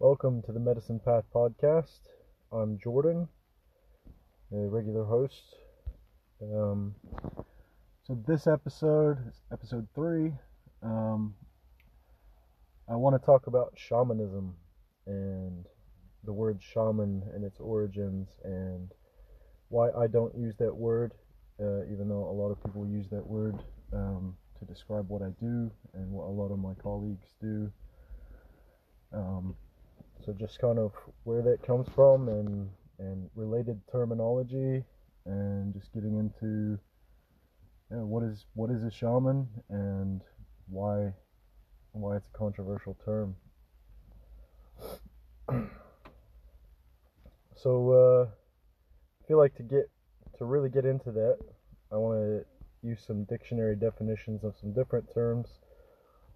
Welcome to the Medicine Path podcast. I'm Jordan, a regular host. Um, so this episode, episode three, um, I want to talk about shamanism and the word shaman and its origins and why I don't use that word, uh, even though a lot of people use that word um, to describe what I do and what a lot of my colleagues do. Um, so just kind of where that comes from and and related terminology and just getting into you know, what is what is a shaman and why why it's a controversial term. so uh, I feel like to get to really get into that, I want to use some dictionary definitions of some different terms,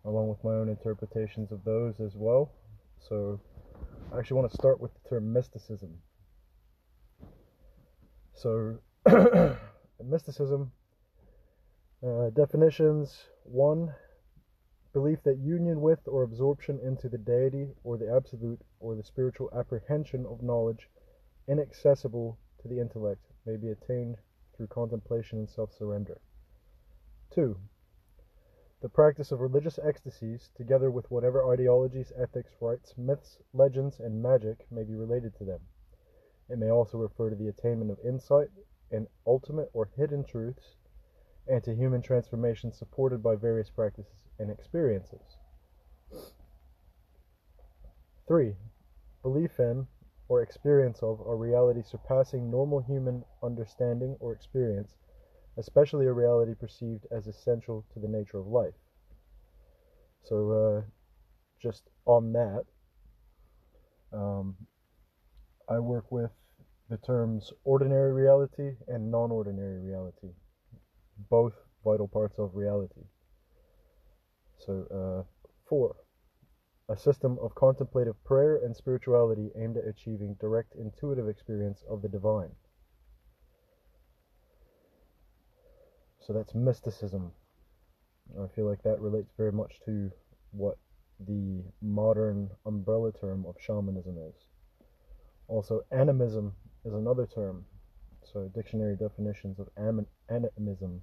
along with my own interpretations of those as well. So I actually want to start with the term mysticism. So, mysticism uh, definitions one, belief that union with or absorption into the deity or the absolute or the spiritual apprehension of knowledge inaccessible to the intellect may be attained through contemplation and self surrender. 2. The practice of religious ecstasies, together with whatever ideologies, ethics, rites, myths, legends, and magic may be related to them. It may also refer to the attainment of insight and ultimate or hidden truths, and to human transformation supported by various practices and experiences. 3. Belief in or experience of a reality surpassing normal human understanding or experience especially a reality perceived as essential to the nature of life. So, uh, just on that, um, I work with the terms ordinary reality and non ordinary reality, both vital parts of reality. So, uh, four, a system of contemplative prayer and spirituality aimed at achieving direct intuitive experience of the divine. So that's mysticism. I feel like that relates very much to what the modern umbrella term of shamanism is. Also, animism is another term. So, dictionary definitions of animism.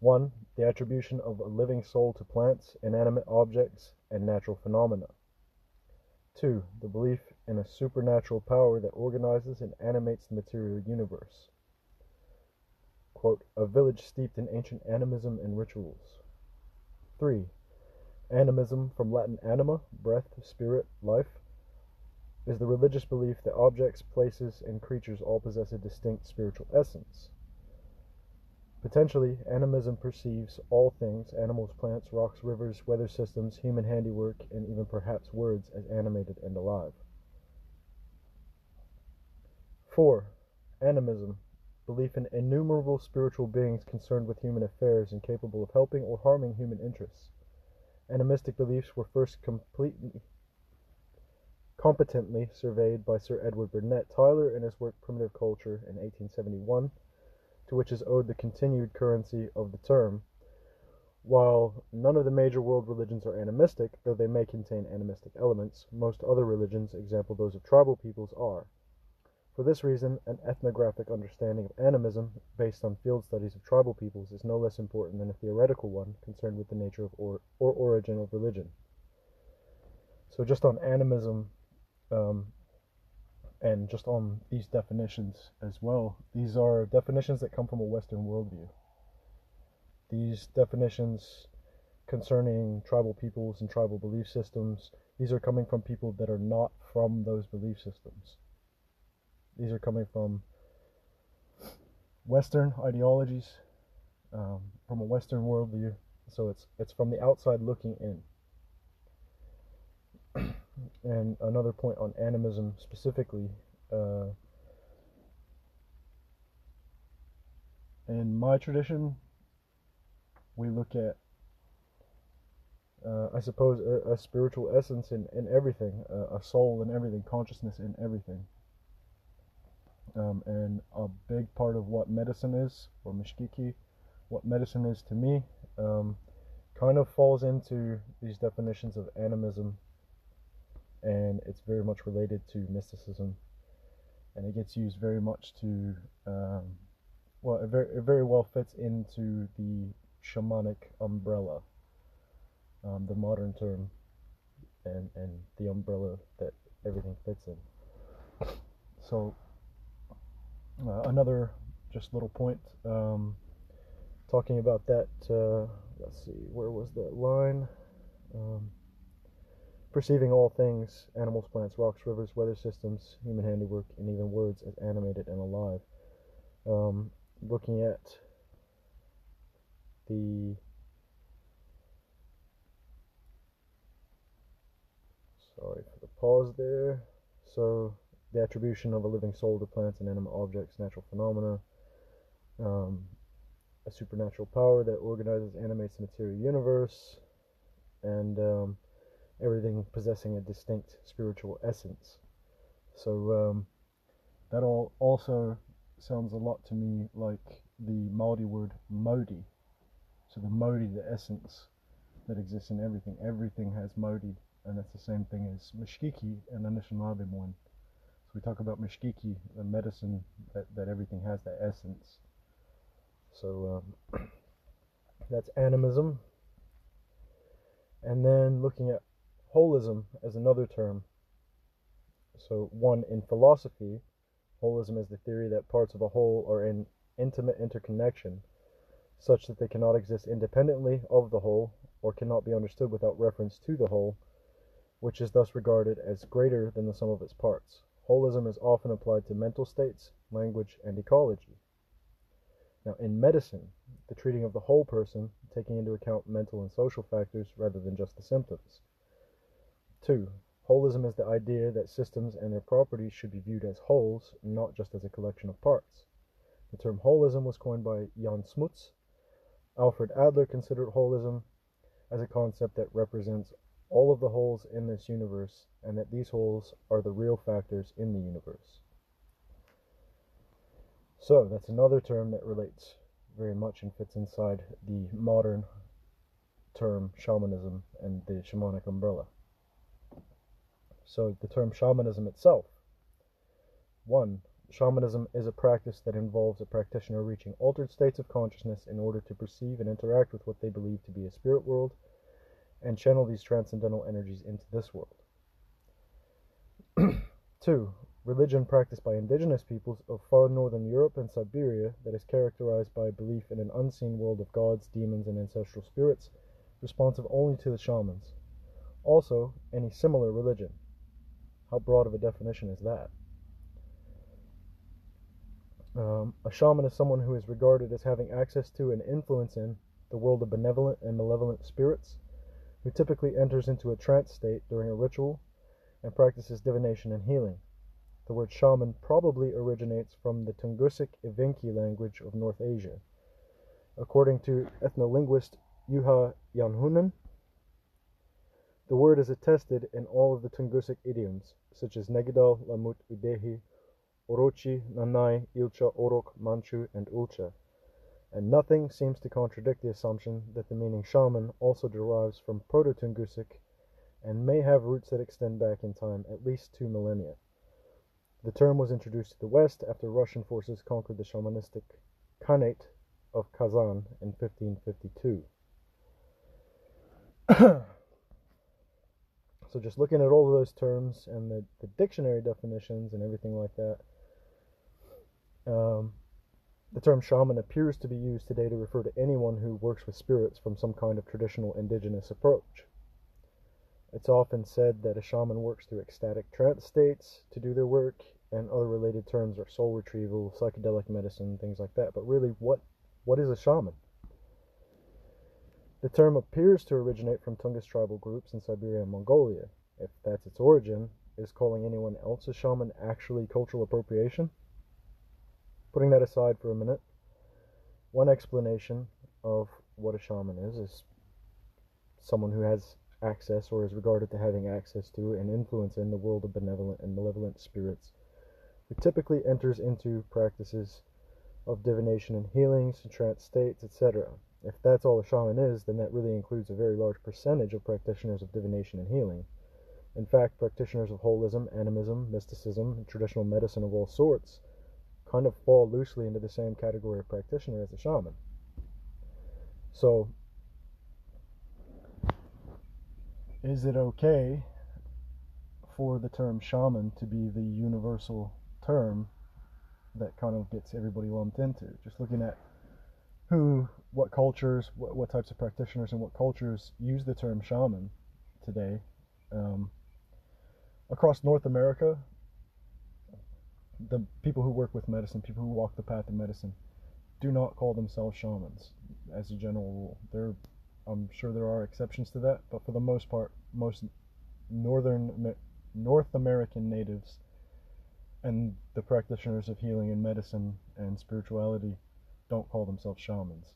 One, the attribution of a living soul to plants, inanimate objects, and natural phenomena. Two, the belief in a supernatural power that organizes and animates the material universe quote, a village steeped in ancient animism and rituals. 3. Animism, from Latin anima, breath, spirit, life, is the religious belief that objects, places, and creatures all possess a distinct spiritual essence. Potentially, animism perceives all things animals, plants, rocks, rivers, weather systems, human handiwork, and even perhaps words as animated and alive. 4. Animism belief in innumerable spiritual beings concerned with human affairs and capable of helping or harming human interests. Animistic beliefs were first completely competently surveyed by Sir Edward Burnett Tylor in his work Primitive Culture in 1871, to which is owed the continued currency of the term. While none of the major world religions are animistic, though they may contain animistic elements, most other religions, example those of tribal peoples, are. For this reason, an ethnographic understanding of animism, based on field studies of tribal peoples, is no less important than a theoretical one concerned with the nature of or, or origin of religion. So, just on animism, um, and just on these definitions as well, these are definitions that come from a Western worldview. These definitions concerning tribal peoples and tribal belief systems, these are coming from people that are not from those belief systems. These are coming from Western ideologies, um, from a Western worldview. So it's it's from the outside looking in. and another point on animism specifically. Uh, in my tradition, we look at, uh, I suppose, a, a, spiritual essence in, in everything, a soul in everything, consciousness in everything. Um, and a big part of what medicine is, or Mishkiki, what medicine is to me, um, kind of falls into these definitions of animism and it's very much related to mysticism, and it gets used very much to, um, well, it very, it very well fits into the shamanic umbrella, um, the modern term, and and the umbrella that everything fits in. So uh, another just little point um, talking about that. Uh, let's see, where was that line? Um, perceiving all things animals, plants, rocks, rivers, weather systems, human handiwork, and even words as animated and alive. Um, looking at the sorry for the pause there. So the attribution of a living soul to plants and animate objects, natural phenomena, um, a supernatural power that organizes, animates the material universe, and um, everything possessing a distinct spiritual essence. So um, that all also sounds a lot to me like the Maori word Mauri. So the Mauri, the essence that exists in everything. Everything has Mauri, and that's the same thing as Mishkiki and Anishinaabe one. So we talk about Mishkiki, the medicine that, that everything has, that essence. So um, that's animism. And then looking at holism as another term. So, one, in philosophy, holism is the theory that parts of a whole are in intimate interconnection, such that they cannot exist independently of the whole, or cannot be understood without reference to the whole, which is thus regarded as greater than the sum of its parts. Holism is often applied to mental states, language, and ecology. Now, in medicine, the treating of the whole person, taking into account mental and social factors rather than just the symptoms. 2. Holism is the idea that systems and their properties should be viewed as wholes, not just as a collection of parts. The term holism was coined by Jan Smuts. Alfred Adler considered holism as a concept that represents all of the wholes in this universe and that these wholes are the real factors in the universe. So, that's another term that relates very much and fits inside the modern term shamanism and the shamanic umbrella. So the term shamanism itself. One, shamanism is a practice that involves a practitioner reaching altered states of consciousness in order to perceive and interact with what they believe to be a spirit world and channel these transcendental energies into this world. Two, religion practiced by indigenous peoples of far northern Europe and Siberia that is characterized by belief in an unseen world of gods, demons, and ancestral spirits, responsive only to the shamans. Also, any similar religion. How broad of a definition is that? Um, a shaman is someone who is regarded as having access to and influence in the world of benevolent and malevolent spirits, who typically enters into a trance state during a ritual and practices divination and healing. The word shaman probably originates from the Tungusic Evenki language of North Asia. According to ethnolinguist Juha Janhunen, the word is attested in all of the Tungusic idioms, such as Negidal, Lamut, Udehe, Orochi, Nanai, Ilcha, Orok, Manchu, and Ulcha, and nothing seems to contradict the assumption that the meaning shaman also derives from Proto-Tungusic and may have roots that extend back in time at least two millennia. The term was introduced to the West after Russian forces conquered the shamanistic Khanate of Kazan in 1552. So just looking at all of those terms and the, the dictionary definitions and everything like that, um, the term shaman appears to be used today to refer to anyone who works with spirits from some kind of traditional indigenous approach. It's often said that a shaman works through ecstatic trance states to do their work, and other related terms are soul retrieval, psychedelic medicine, things like that. But really, what what is a shaman? The term appears to originate from Tungus tribal groups in Siberia and Mongolia. If that's its origin, is calling anyone else a shaman actually cultural appropriation? Putting that aside for a minute, one explanation of what a shaman is is someone who has access or is regarded to having access to and influence in the world of benevolent and malevolent spirits, who typically enters into practices of divination and healings, trance states, etc. If that's all a shaman is, then that really includes a very large percentage of practitioners of divination and healing, In fact, practitioners of holism, animism, mysticism, and traditional medicine of all sorts kind of fall loosely into the same category of practitioner as a shaman. So, is it okay for the term shaman to be the universal term that kind of gets everybody lumped into? Just looking at who, what cultures, what, what types of practitioners, and what cultures use the term shaman today. Um, across North America, the people who work with medicine, people who walk the path of medicine, do not call themselves shamans as a general rule. There, I'm sure there are exceptions to that, but for the most part, most northern North American natives and the practitioners of healing and medicine and spirituality don't call themselves shamans.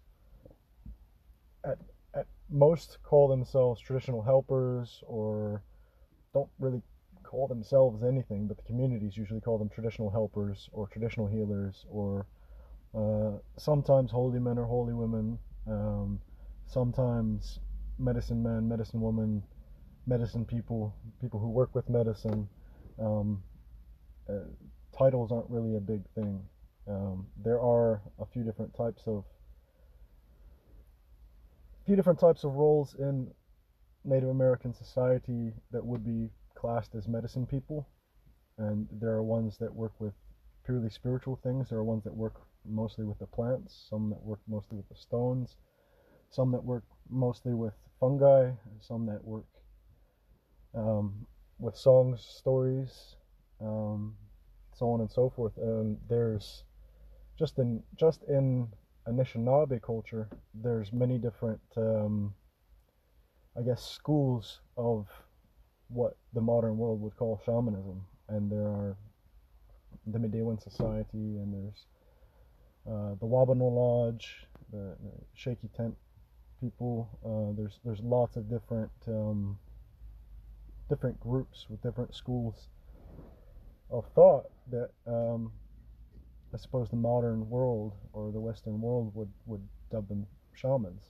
At, at most call themselves traditional helpers or don't really call themselves anything, but the communities usually call them traditional helpers or traditional healers or uh, sometimes holy men or holy women, um, sometimes medicine men, medicine woman, medicine people, people who work with medicine. Um, uh, titles aren't really a big thing. Um, there are a few different types of few different types of roles in Native American society that would be classed as medicine people, and there are ones that work with purely spiritual things. There are ones that work mostly with the plants, some that work mostly with the stones, some that work mostly with fungi, some that work um, with songs, stories, um, so on and so forth. And there's just in just in Anishinaabe culture, there's many different, um, I guess, schools of what the modern world would call shamanism, and there are the Midewiwin Society, and there's uh, the Wabano Lodge, the, the, Shaky Tent people. Uh, there's there's lots of different um, different groups with different schools of thought that um, I suppose the modern world or the Western world would would dub them shamans.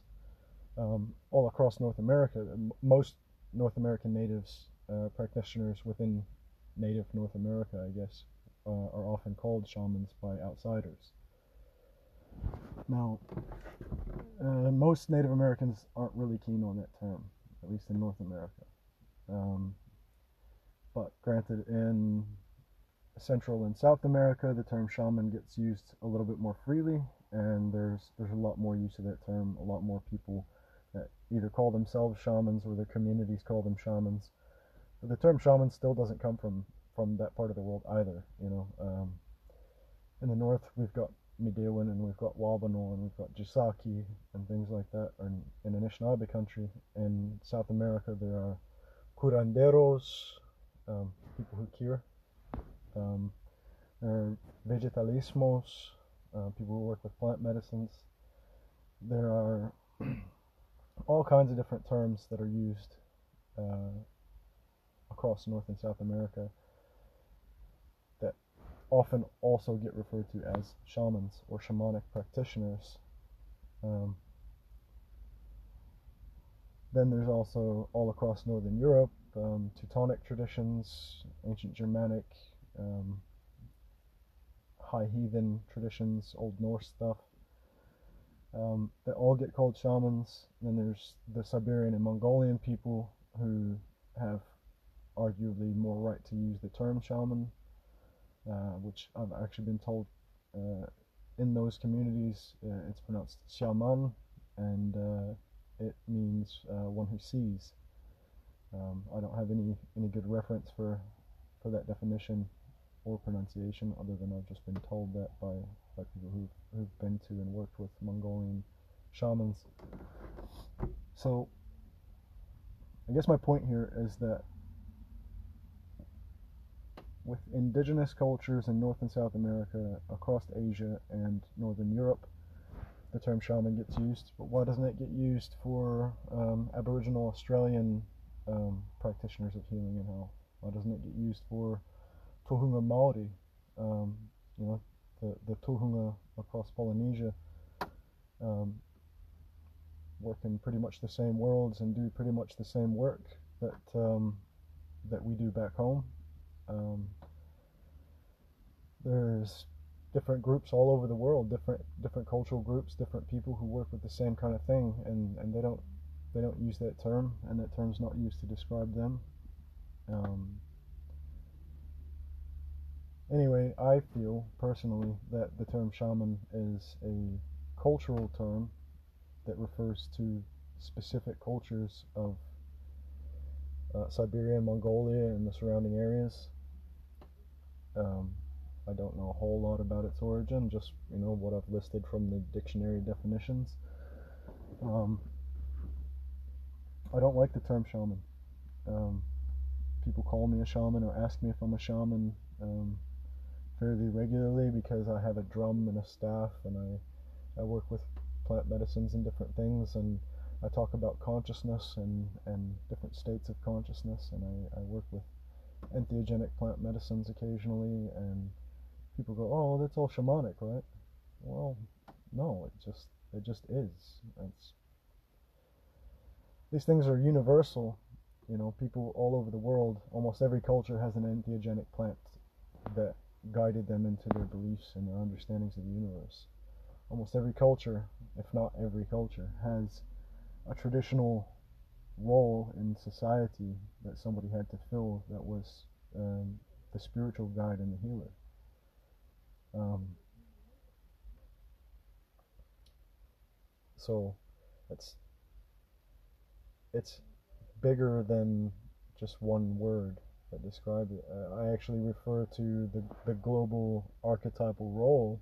Um, all across North America, most North American natives, uh, practitioners within native North America, I guess, uh, are often called shamans by outsiders. Now, uh, most Native Americans aren't really keen on that term, at least in North America. Um, but granted, in Central and South America, the term shaman gets used a little bit more freely, and there's there's a lot more use of that term. A lot more people that either call themselves shamans or their communities call them shamans. But the term shaman still doesn't come from from that part of the world either. You know, um, in the north we've got Midewiwin and we've got Wabano and we've got Gisaki and things like that. And in Anishinaabe country, in South America, there are curanderos, um, people who cure. Um, there are vegetalismos, uh, people who work with plant medicines. There are all kinds of different terms that are used uh, across North and South America that often also get referred to as shamans or shamanic practitioners. Um, then there's also all across Northern Europe, um, Teutonic traditions, ancient Germanic, um, high heathen traditions, Old Norse stuff um, that all get called shamans. Then there's the Siberian and Mongolian people who have arguably more right to use the term shaman, uh, which I've actually been told uh, in those communities uh, it's pronounced shaman and uh, it means uh, one who sees. Um, I don't have any, any good reference for, for that definition or pronunciation other than I've just been told that by, people who've, who've been to and worked with Mongolian shamans. So I guess my point here is that with indigenous cultures in North and South America, across Asia and Northern Europe, the term shaman gets used, but why doesn't it get used for um, Aboriginal Australian um, practitioners of healing and health? Why doesn't it get used for Tohunga Maori, um, you know, the, the Tohunga across Polynesia, um, work in pretty much the same worlds and do pretty much the same work that um, that we do back home. Um, there's different groups all over the world, different different cultural groups, different people who work with the same kind of thing, and, and they don't they don't use that term, and that term's not used to describe them. Um, anyway, I feel personally that the term shaman is a cultural term that refers to specific cultures of uh, Siberia and Mongolia and the surrounding areas. Um, I don't know a whole lot about its origin, just you know what I've listed from the dictionary definitions. Um, I don't like the term shaman. Um, people call me a shaman or ask me if I'm a shaman um, fairly regularly because I have a drum and a staff and I, I work with plant medicines and different things and I talk about consciousness and, and different states of consciousness and I, I work with entheogenic plant medicines occasionally and people go, "Oh, that's all shamanic, right?" Well, no, it just it just is. It's these things are universal. You know, people all over the world, almost every culture has an entheogenic plant that guided them into their beliefs and their understandings of the universe. Almost every culture, if not every culture, has a traditional role in society that somebody had to fill that was um, the spiritual guide and the healer. Um, so it's it's bigger than just one word that describes it. Uh, I actually refer to the the global archetypal role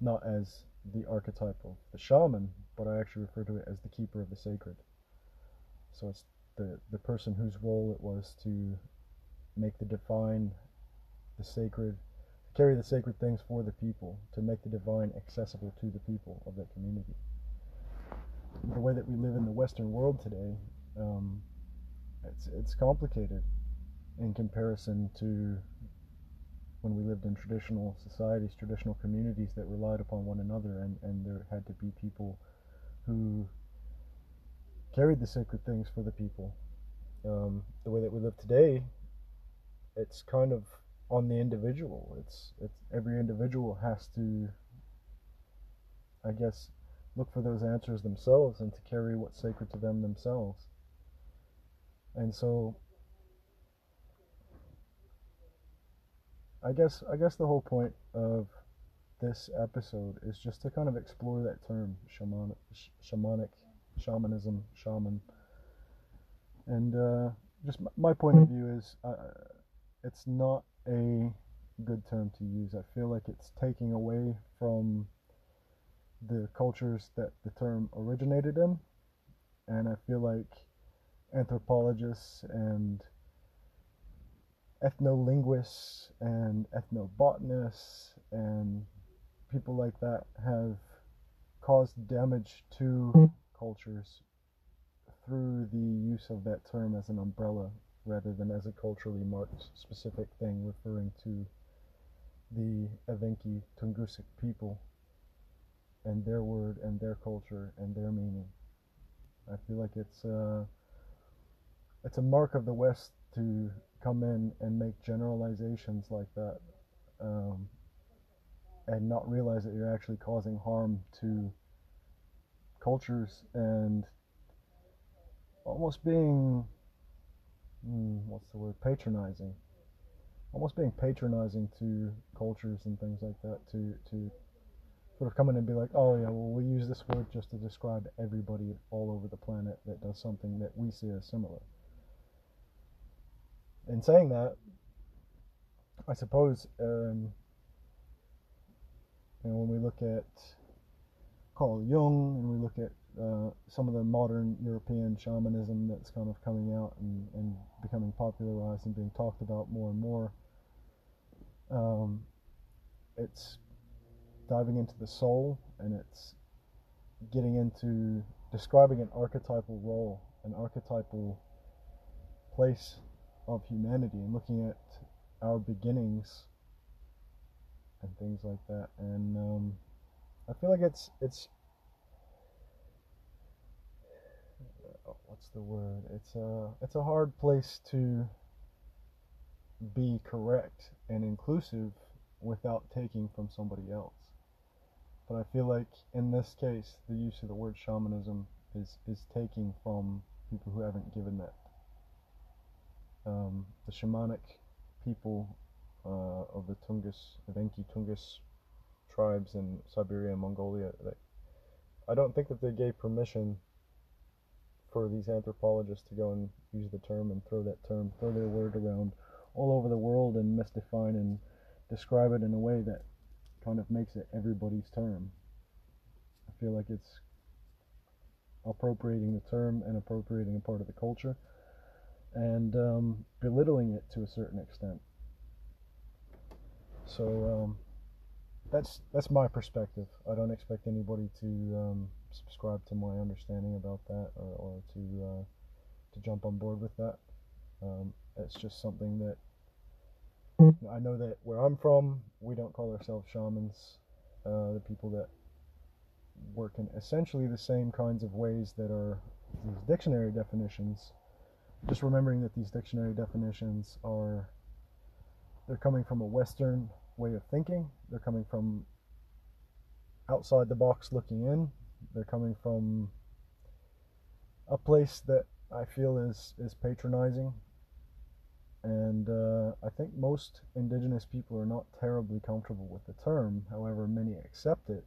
not as the archetype of the shaman, but I actually refer to it as the keeper of the sacred. So it's the the person whose role it was to make the divine, the sacred, to carry the sacred things for the people, to make the divine accessible to the people of that community. The way that we live in the Western world today, um, it's it's complicated in comparison to when we lived in traditional societies, traditional communities that relied upon one another, and, and there had to be people who carried the sacred things for the people. Um, the way that we live today, it's kind of on the individual. It's it's every individual has to I guess look for those answers themselves and to carry what's sacred to them themselves. And so I guess I guess the whole point of this episode is just to kind of explore that term shamanic, shamanic shamanism, shaman. And uh, just my point of view is uh, it's not a good term to use. I feel like it's taking away from the cultures that the term originated in. And I feel like anthropologists and ethnolinguists and ethnobotanists and people like that have caused damage to cultures through the use of that term as an umbrella rather than as a culturally marked specific thing referring to the Evenki Tungusic people and their word and their culture and their meaning. I feel like it's uh, it's a mark of the West to come in and make generalizations like that um, and not realize that you're actually causing harm to cultures and almost being mm, what's the word? Patronizing. Almost being patronizing to cultures and things like that to to sort of come in and be like oh yeah well we use this word just to describe everybody all over the planet that does something that we see as similar in saying that i suppose um, you know when we look at Carl Jung and we look at uh, some of the modern European shamanism that's kind of coming out and, and becoming popularized and being talked about more and more. Um, it's diving into the soul and it's getting into describing an archetypal role, an archetypal place of humanity and looking at our beginnings and things like that. And um, I feel like it's it's what's the word? It's a it's a hard place to be correct and inclusive without taking from somebody else. But I feel like in this case, the use of the word shamanism is, is taking from people who haven't given that. Um, the shamanic people uh, of the Tungus, Evenki Tungus tribes in Siberia and Mongolia, they, I don't think that they gave permission for these anthropologists to go and use the term and throw that term, throw their word around all over the world and mystify and describe it in a way that kind of makes it everybody's term. I feel like it's appropriating the term and appropriating a part of the culture and um, belittling it to a certain extent. So um, that's that's my perspective. I don't expect anybody to um, subscribe to my understanding about that or, or to uh, to jump on board with that. Um, it's just something that I know that where I'm from, we don't call ourselves shamans. Uh, the people that work in essentially the same kinds of ways that are these dictionary definitions. Just remembering that these dictionary definitions are they're coming from a Western way of thinking. They're coming from outside the box looking in. They're coming from a place that I feel is is patronizing and uh, I think most indigenous people are not terribly comfortable with the term. However, many accept it.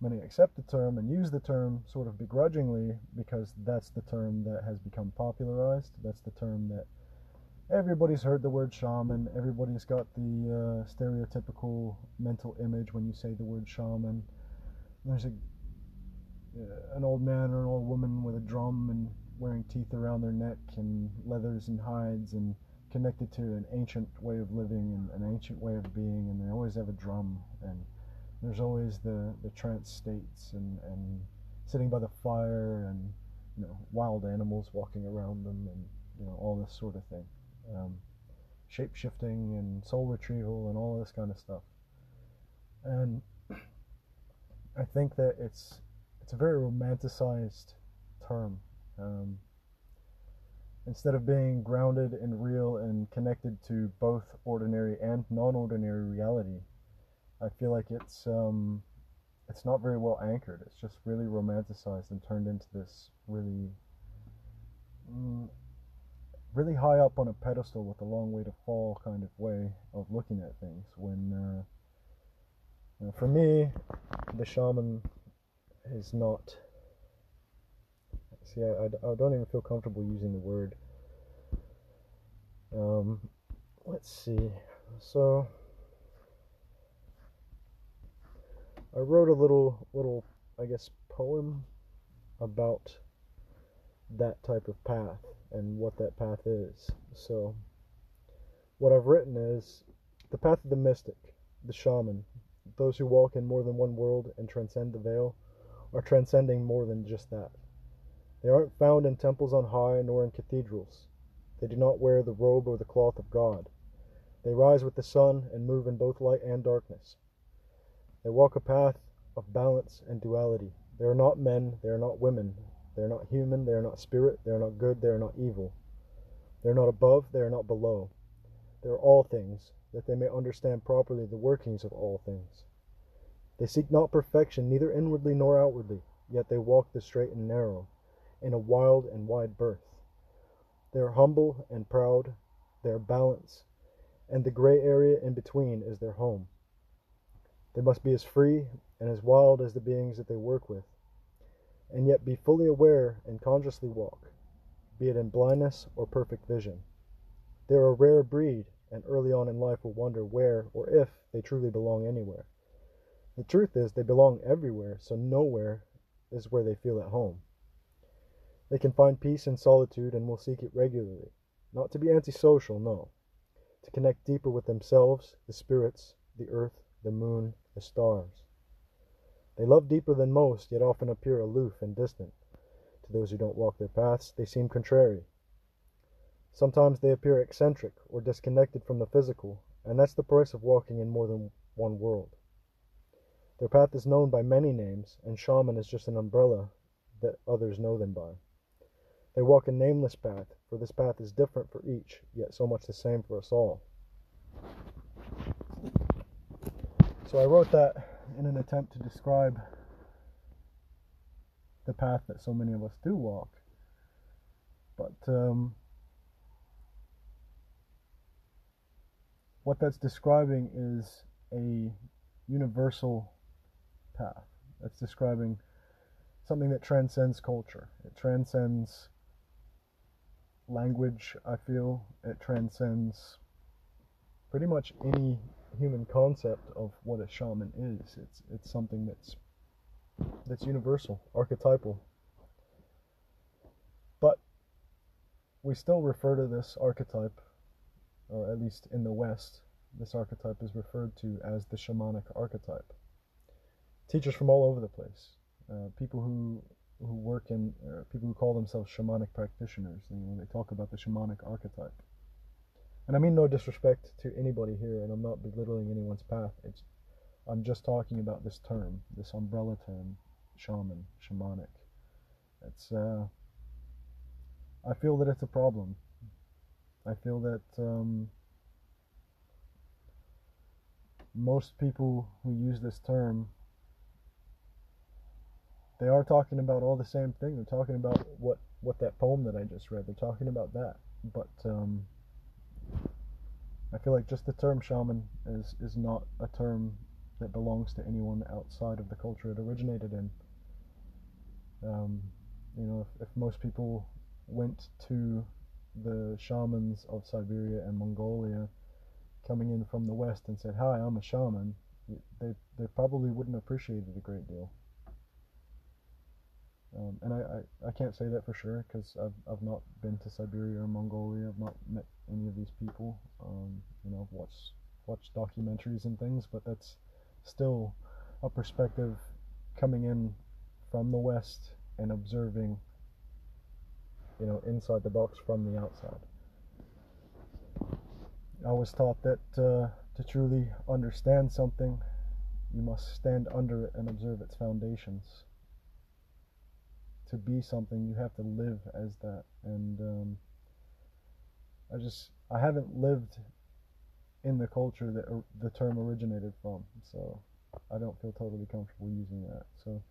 Many accept the term and use the term sort of begrudgingly because that's the term that has become popularized. That's the term that everybody's heard the word shaman. Everybody's got the uh, stereotypical mental image when you say the word shaman. There's a uh, an old man or an old woman with a drum and wearing teeth around their neck and leathers and hides and connected to an ancient way of living and an ancient way of being, and they always have a drum, and there's always the, the trance states and, and sitting by the fire and you know wild animals walking around them and you know all this sort of thing, um, shape shifting and soul retrieval and all this kind of stuff, and I think that it's it's a very romanticized term. Um, instead of being grounded and real and connected to both ordinary and non-ordinary reality i feel like it's um it's not very well anchored it's just really romanticized and turned into this really mm, really high up on a pedestal with a long way to fall kind of way of looking at things when uh, you know, for me the shaman is not See, I, I, I, don't even feel comfortable using the word. Um, let's see. So, I wrote a little, little, I guess, poem about that type of path and what that path is. So, what I've written is the path of the mystic, the shaman, those who walk in more than one world and transcend the veil, are transcending more than just that. They aren't found in temples on high, nor in cathedrals. They do not wear the robe or the cloth of God. They rise with the sun and move in both light and darkness. They walk a path of balance and duality. They are not men, they are not women. They are not human, they are not spirit, they are not good, they are not evil. They are not above, they are not below. They are all things, that they may understand properly the workings of all things. They seek not perfection, neither inwardly nor outwardly, yet they walk the straight and narrow in a wild and wide berth. They are humble and proud, they are balanced, and the gray area in between is their home. They must be as free and as wild as the beings that they work with, and yet be fully aware and consciously walk, be it in blindness or perfect vision. They are a rare breed, and early on in life will wonder where or if they truly belong anywhere. The truth is, they belong everywhere, so nowhere is where they feel at home. They can find peace in solitude and will seek it regularly. Not to be antisocial, no. To connect deeper with themselves, the spirits, the earth, the moon, the stars. They love deeper than most, yet often appear aloof and distant. To those who don't walk their paths, they seem contrary. Sometimes they appear eccentric or disconnected from the physical, and that's the price of walking in more than one world. Their path is known by many names, and shaman is just an umbrella that others know them by. They walk a nameless path, for this path is different for each, yet so much the same for us all. So I wrote that in an attempt to describe the path that so many of us do walk. But um, what that's describing is a universal path. That's describing something that transcends culture. It transcends language, I feel. It transcends pretty much any human concept of what a shaman is. It's it's something that's that's universal, archetypal. But we still refer to this archetype, or at least in the West, this archetype is referred to as the shamanic archetype. Teachers from all over the place, uh, people who who work in, people who call themselves shamanic practitioners, know, they talk about the shamanic archetype. And I mean no disrespect to anybody here, and I'm not belittling anyone's path. It's I'm just talking about this term, this umbrella term, shaman, shamanic. It's uh, I feel that it's a problem. I feel that um, most people who use this term they are talking about all the same thing. They're talking about what what that poem that I just read. They're talking about that, but um, I feel like just the term shaman is is not a term that belongs to anyone outside of the culture it originated in. Um, you know, if, if most people went to the shamans of Siberia and Mongolia coming in from the west and said, "Hi, I'm a shaman," they they probably wouldn't appreciate it a great deal. Um, and I, I, I, can't say that for sure because I've, I've not been to Siberia or Mongolia. I've not met any of these people. Um, you know, I've watched, watched documentaries and things, but that's still a perspective coming in from the West and observing, you know, inside the box from the outside. I was taught that uh, to truly understand something, you must stand under it and observe its foundations to be something, you have to live as that. And um, I just I haven't lived in the culture that the term originated from, so I don't feel totally comfortable using that. So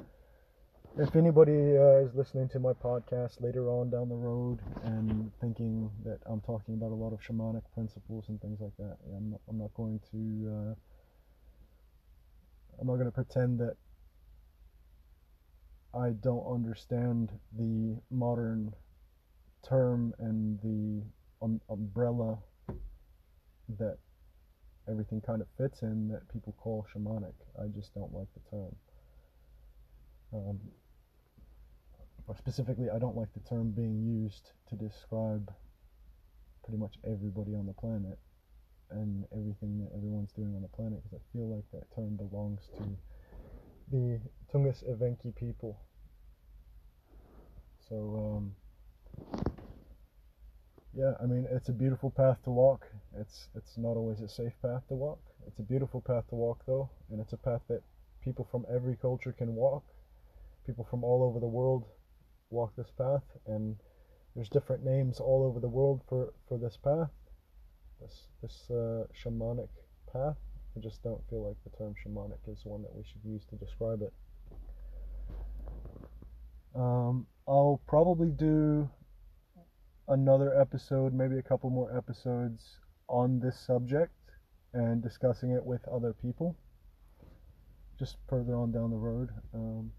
if anybody uh, is listening to my podcast later on down the road and thinking that I'm talking about a lot of shamanic principles and things like that, I'm not, I'm not going to uh, I'm not going to pretend that I don't understand the modern term and the um, umbrella that everything kind of fits in that people call shamanic. I just don't like the term. Um, or specifically, I don't like the term being used to describe pretty much everybody on the planet and everything that everyone's doing on the planet because I feel like that term belongs to the Tungus Evenki people. So, um, yeah, I mean, it's a beautiful path to walk. It's it's not always a safe path to walk. It's a beautiful path to walk, though, and it's a path that people from every culture can walk. People from all over the world walk this path, and there's different names all over the world for for this path, this this uh, shamanic path. I just don't feel like the term shamanic is one that we should use to describe it. Um, I'll probably do another episode, maybe a couple more episodes on this subject and discussing it with other people just further on down the road. Um,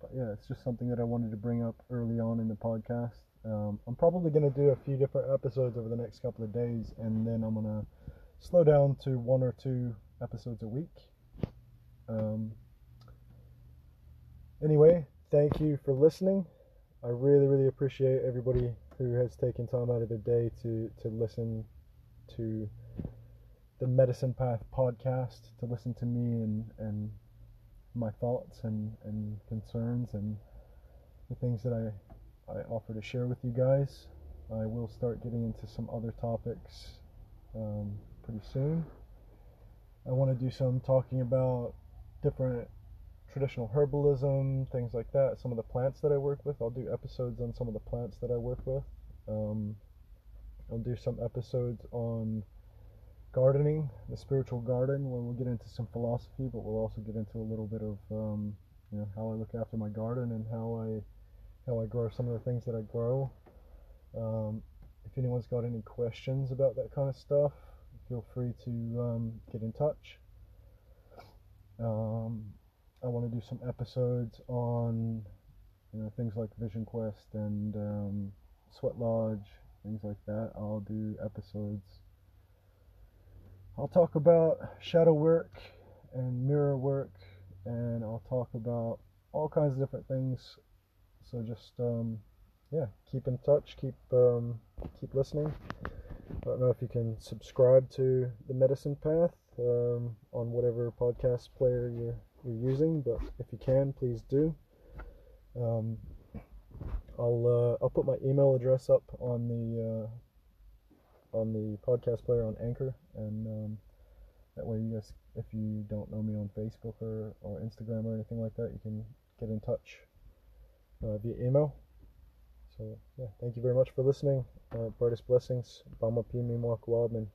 but yeah, it's just something that I wanted to bring up early on in the podcast. Um, I'm probably going to do a few different episodes over the next couple of days, and then I'm going to slow down to one or two episodes a week. Um, anyway, thank you for listening. I really, really appreciate everybody who has taken time out of their day to, to listen to the Medicine Path podcast, to listen to me and, and my thoughts and, and concerns and the things that I, I offer to share with you guys. I will start getting into some other topics um, pretty soon. I want to do some talking about different traditional herbalism, things like that. Some of the plants that I work with, I'll do episodes on some of the plants that I work with. Um, I'll do some episodes on gardening, the spiritual garden, where we'll get into some philosophy, but we'll also get into a little bit of um, you know how I look after my garden and how I how I grow some of the things that I grow. Um, if anyone's got any questions about that kind of stuff, feel free to um, get in touch. Um, I want to do some episodes on you know things like Vision Quest and um, Sweat Lodge, things like that. I'll do episodes. I'll talk about shadow work and mirror work, and I'll talk about all kinds of different things. So just um, yeah, keep in touch, keep um, keep listening. I don't know if you can subscribe to the Medicine Path um, on whatever podcast player you're you're using, but if you can, please do. Um, I'll uh, I'll put my email address up on the uh, on the podcast player on Anchor, and um, that way you guys, if you don't know me on Facebook or, or Instagram or anything like that, you can get in touch uh, via email. So yeah, thank you very much for listening. Uh, brightest blessings. Bama Pimi Wildman.